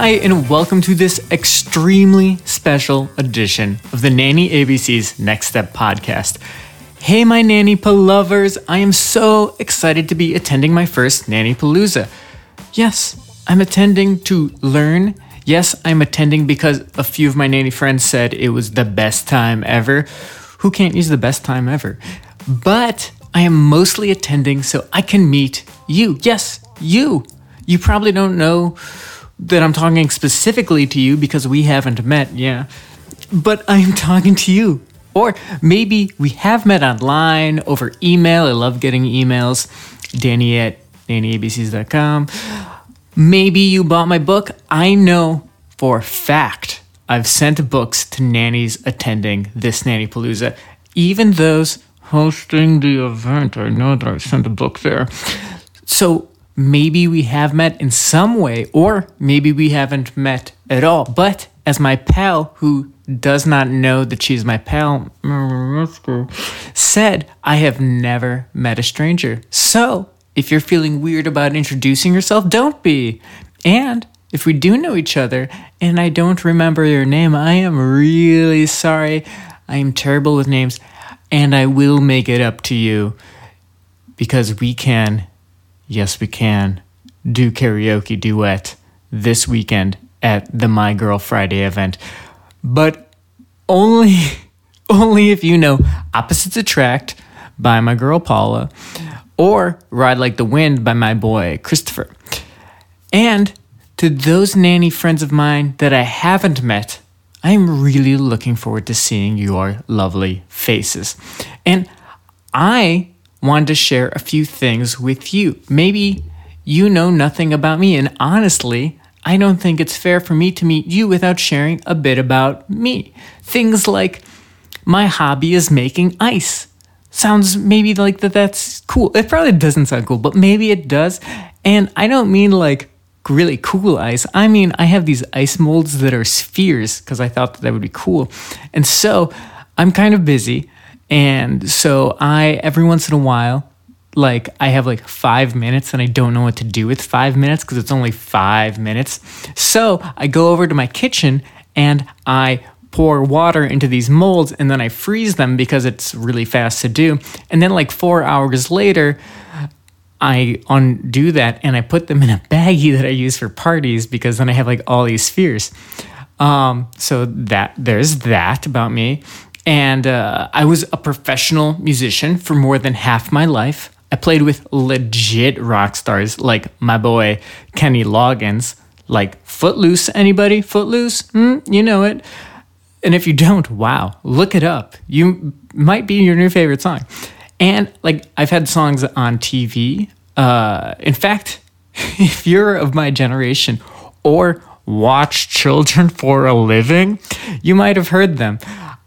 Hi, and welcome to this extremely special edition of the Nanny ABC's Next Step podcast. Hey, my Nanny lovers, I am so excited to be attending my first Nanny Palooza. Yes, I'm attending to learn. Yes, I'm attending because a few of my nanny friends said it was the best time ever. Who can't use the best time ever? But I am mostly attending so I can meet you. Yes, you. You probably don't know that I'm talking specifically to you because we haven't met, yeah. But I'm talking to you. Or maybe we have met online over email. I love getting emails. Danny at nannyabcs.com. Maybe you bought my book. I know for fact I've sent books to nannies attending this Nanny Palooza, even those hosting the event. I know that I sent a book there. So maybe we have met in some way, or maybe we haven't met at all. But as my pal, who does not know that she's my pal, said, I have never met a stranger. So if you're feeling weird about introducing yourself, don't be. And if we do know each other and I don't remember your name, I am really sorry. I am terrible with names and I will make it up to you because we can, yes, we can, do karaoke duet this weekend at the My Girl Friday event. But only, only if you know Opposites Attract by my girl Paula or Ride Like the Wind by my boy Christopher. And to those nanny friends of mine that I haven't met, I'm really looking forward to seeing your lovely faces. And I wanted to share a few things with you. Maybe you know nothing about me, and honestly, I don't think it's fair for me to meet you without sharing a bit about me. Things like my hobby is making ice. Sounds maybe like that that's cool. It probably doesn't sound cool, but maybe it does. And I don't mean like really cool ice. I mean, I have these ice molds that are spheres because I thought that, that would be cool. And so I'm kind of busy. And so I, every once in a while, like I have like five minutes and I don't know what to do with five minutes because it's only five minutes. So I go over to my kitchen and I pour water into these molds and then I freeze them because it's really fast to do. And then, like four hours later, I undo that and I put them in a baggie that I use for parties because then I have like all these spheres. Um, so that there's that about me. And uh, I was a professional musician for more than half my life. I played with legit rock stars like my boy Kenny Loggins, like Footloose. Anybody? Footloose? Mm, you know it. And if you don't, wow, look it up. You might be your new favorite song. And like I've had songs on TV. Uh, in fact, if you're of my generation or watch children for a living, you might have heard them.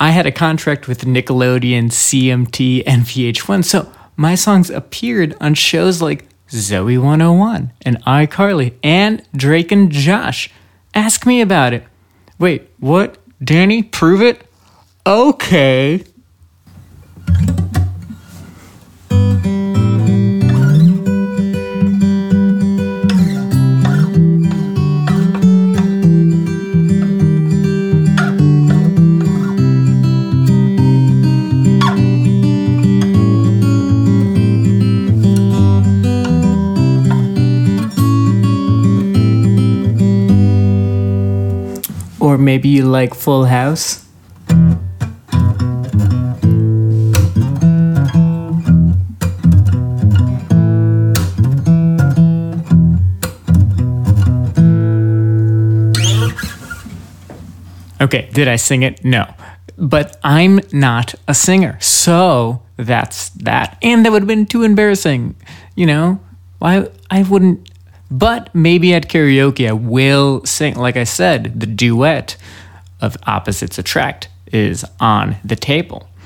I had a contract with Nickelodeon, CMT, and VH1, so my songs appeared on shows like Zoey 101 and iCarly and Drake and Josh. Ask me about it. Wait, what? Danny, prove it? Okay. Maybe you like Full House? Okay, did I sing it? No. But I'm not a singer. So that's that. And that would have been too embarrassing. You know, why I wouldn't but maybe at karaoke I will sing like I said, the duet of opposites attract is on the table.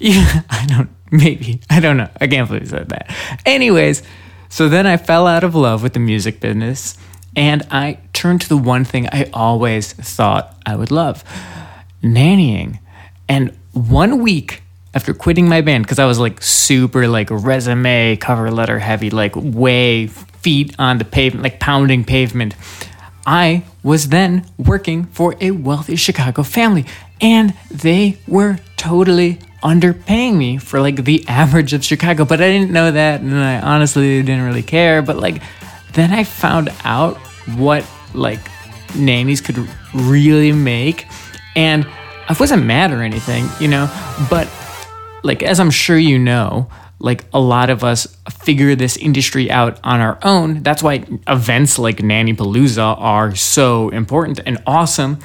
Yeah, I don't maybe. I don't know. I can't believe I said that. Anyways, so then I fell out of love with the music business and I turned to the one thing I always thought I would love nannying. And one week after quitting my band, because I was like super like resume, cover letter heavy, like way feet on the pavement, like pounding pavement, I was then working for a wealthy Chicago family, and they were totally underpaying me for like the average of Chicago. But I didn't know that, and I honestly didn't really care. But like, then I found out what like nannies could really make, and I wasn't mad or anything, you know, but like as I'm sure you know, like a lot of us figure this industry out on our own. That's why events like Nanny Palooza are so important and awesome.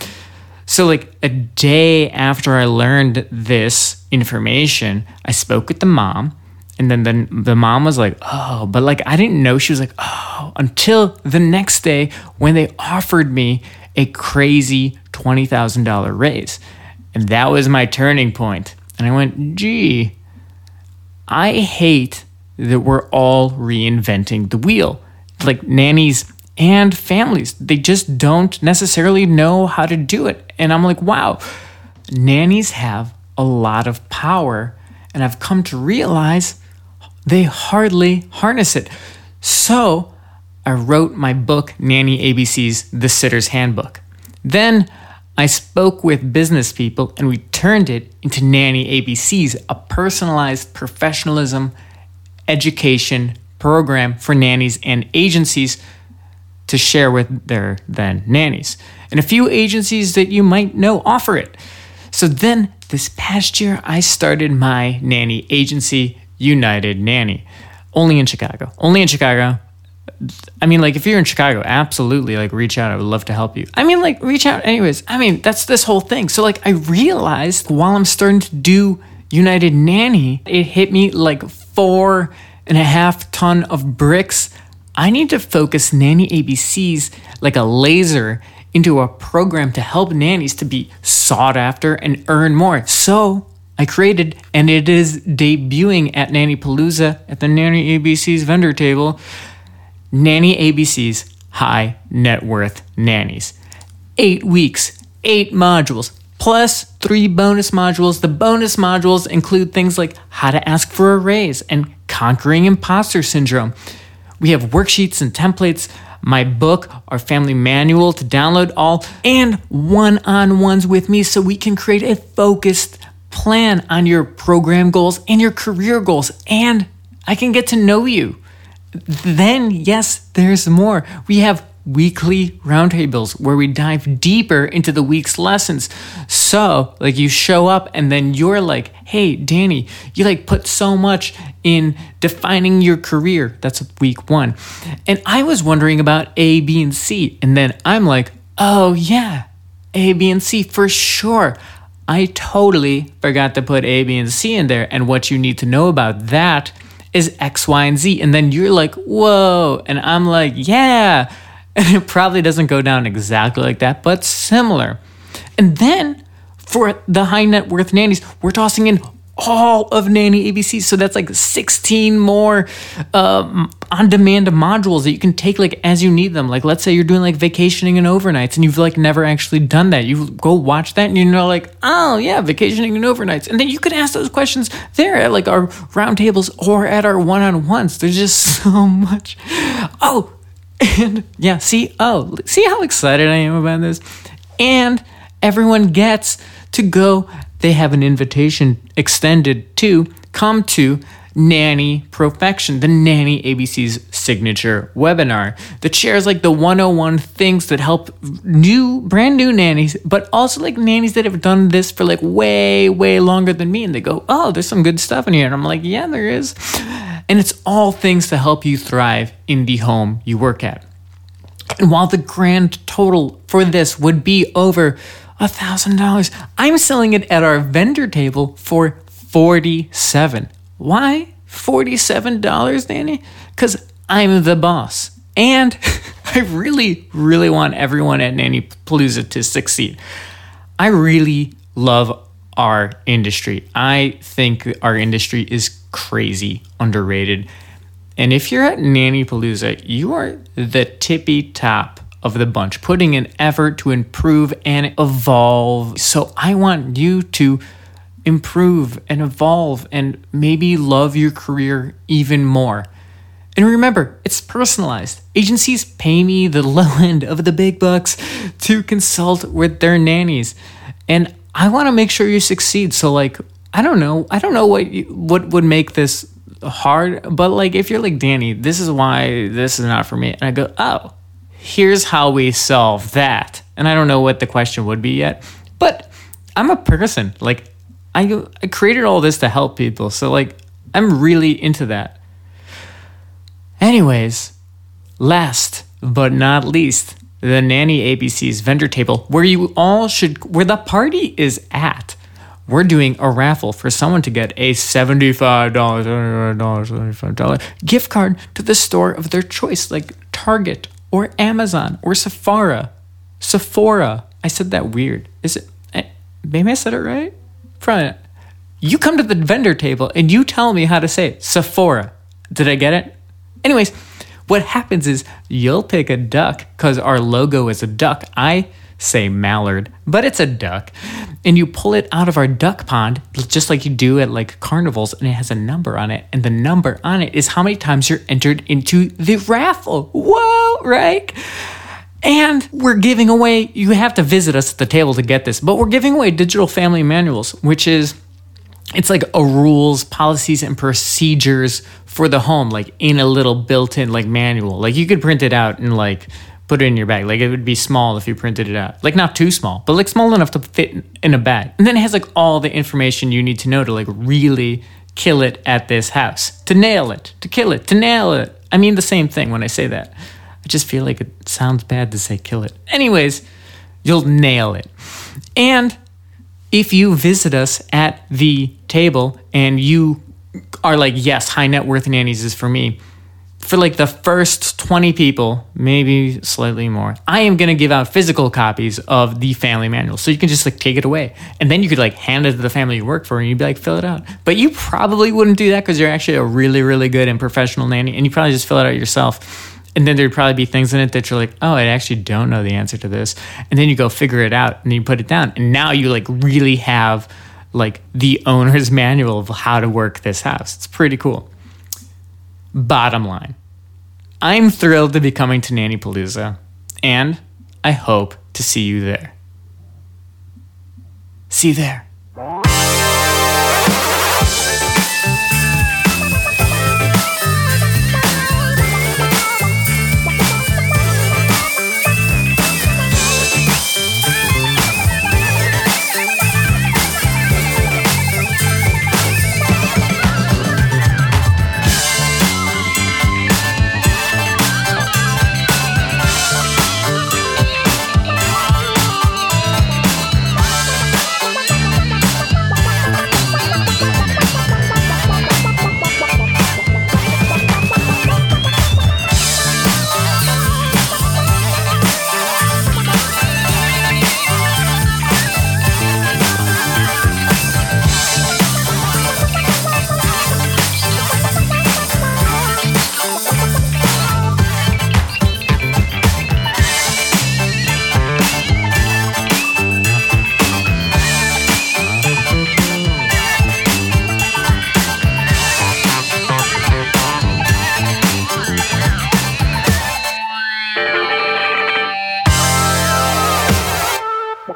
So, like a day after I learned this information, I spoke with the mom, and then the, the mom was like, Oh, but like I didn't know. She was like, Oh, until the next day when they offered me a crazy $20,000 raise. And that was my turning point. And I went, Gee, I hate that we're all reinventing the wheel. Like nannies and families, they just don't necessarily know how to do it. And I'm like, wow, nannies have a lot of power. And I've come to realize they hardly harness it. So I wrote my book, Nanny ABC's The Sitter's Handbook. Then I spoke with business people and we turned it into Nanny ABCs, a personalized professionalism education program for nannies and agencies to share with their then nannies. And a few agencies that you might know offer it. So then this past year, I started my nanny agency, United Nanny, only in Chicago. Only in Chicago. I mean, like, if you're in Chicago, absolutely, like, reach out. I would love to help you. I mean, like, reach out anyways. I mean, that's this whole thing. So, like, I realized while I'm starting to do United Nanny, it hit me like four and a half ton of bricks. I need to focus Nanny ABCs like a laser into a program to help nannies to be sought after and earn more. So, I created, and it is debuting at Nanny Palooza at the Nanny ABC's vendor table Nanny ABC's High Net Worth Nannies. Eight weeks, eight modules, plus three bonus modules. The bonus modules include things like how to ask for a raise and conquering imposter syndrome. We have worksheets and templates, my book, our family manual to download all, and one on ones with me so we can create a focused plan on your program goals and your career goals. And I can get to know you then yes, there's more. We have weekly roundtables where we dive deeper into the week's lessons. So, like you show up and then you're like, "Hey, Danny, you like put so much in defining your career." That's week 1. And I was wondering about A, B, and C. And then I'm like, "Oh, yeah. A, B, and C for sure." I totally forgot to put A, B, and C in there. And what you need to know about that is X, Y, and Z. And then you're like, whoa. And I'm like, yeah. And it probably doesn't go down exactly like that, but similar. And then for the high net worth nannies, we're tossing in all of Nanny ABC. So that's like 16 more um, on demand modules that you can take like as you need them. Like let's say you're doing like vacationing and overnights and you've like never actually done that. You go watch that and you know like, oh yeah, vacationing and overnights. And then you can ask those questions there at like our roundtables or at our one-on-ones. There's just so much. Oh, and yeah, see, oh, see how excited I am about this? And everyone gets to go they have an invitation extended to come to Nanny Perfection, the Nanny ABC's signature webinar that shares like the 101 things that help new, brand new nannies, but also like nannies that have done this for like way, way longer than me. And they go, oh, there's some good stuff in here. And I'm like, yeah, there is. And it's all things to help you thrive in the home you work at. And while the grand total for this would be over $1,000. I'm selling it at our vendor table for 47 Why $47, Danny? Because I'm the boss. And I really, really want everyone at Nanny Palooza to succeed. I really love our industry. I think our industry is crazy underrated. And if you're at Nanny Palooza, you are the tippy top of the bunch, putting an effort to improve and evolve. So I want you to improve and evolve and maybe love your career even more. And remember, it's personalized. Agencies pay me the low end of the big bucks to consult with their nannies. And I want to make sure you succeed. So like, I don't know. I don't know what you, what would make this hard, but like if you're like Danny, this is why this is not for me. And I go, "Oh, here's how we solve that." And I don't know what the question would be yet. But I'm a person. Like I I created all this to help people. So like I'm really into that. Anyways, last but not least, the Nanny ABC's vendor table, where you all should, where the party is at. We're doing a raffle for someone to get a $75, $75, $75 gift card to the store of their choice, like Target or Amazon or Sephora. Sephora. I said that weird. Is it? eh, Maybe I said it right? Front. You come to the vendor table and you tell me how to say it. Sephora. Did I get it? Anyways, what happens is you'll pick a duck because our logo is a duck. I say mallard, but it's a duck. And you pull it out of our duck pond, just like you do at like carnivals, and it has a number on it. And the number on it is how many times you're entered into the raffle. Whoa, right? And we're giving away, you have to visit us at the table to get this, but we're giving away digital family manuals, which is it's like a rules, policies, and procedures for the home, like in a little built-in like manual. Like you could print it out and like put it in your bag. Like it would be small if you printed it out. Like not too small, but like small enough to fit in a bag. And then it has like all the information you need to know to like really kill it at this house. To nail it, to kill it, to nail it. I mean the same thing when I say that. I just feel like it sounds bad to say kill it. Anyways, you'll nail it. And if you visit us at the table and you are like, yes, high net worth nannies is for me, for like the first 20 people, maybe slightly more, I am going to give out physical copies of the family manual. So you can just like take it away. And then you could like hand it to the family you work for and you'd be like, fill it out. But you probably wouldn't do that because you're actually a really, really good and professional nanny. And you probably just fill it out yourself. And then there'd probably be things in it that you're like, oh, I actually don't know the answer to this. And then you go figure it out and you put it down. And now you like really have like the owner's manual of how to work this house. It's pretty cool. Bottom line, I'm thrilled to be coming to Nanny Palooza, and I hope to see you there. See you there.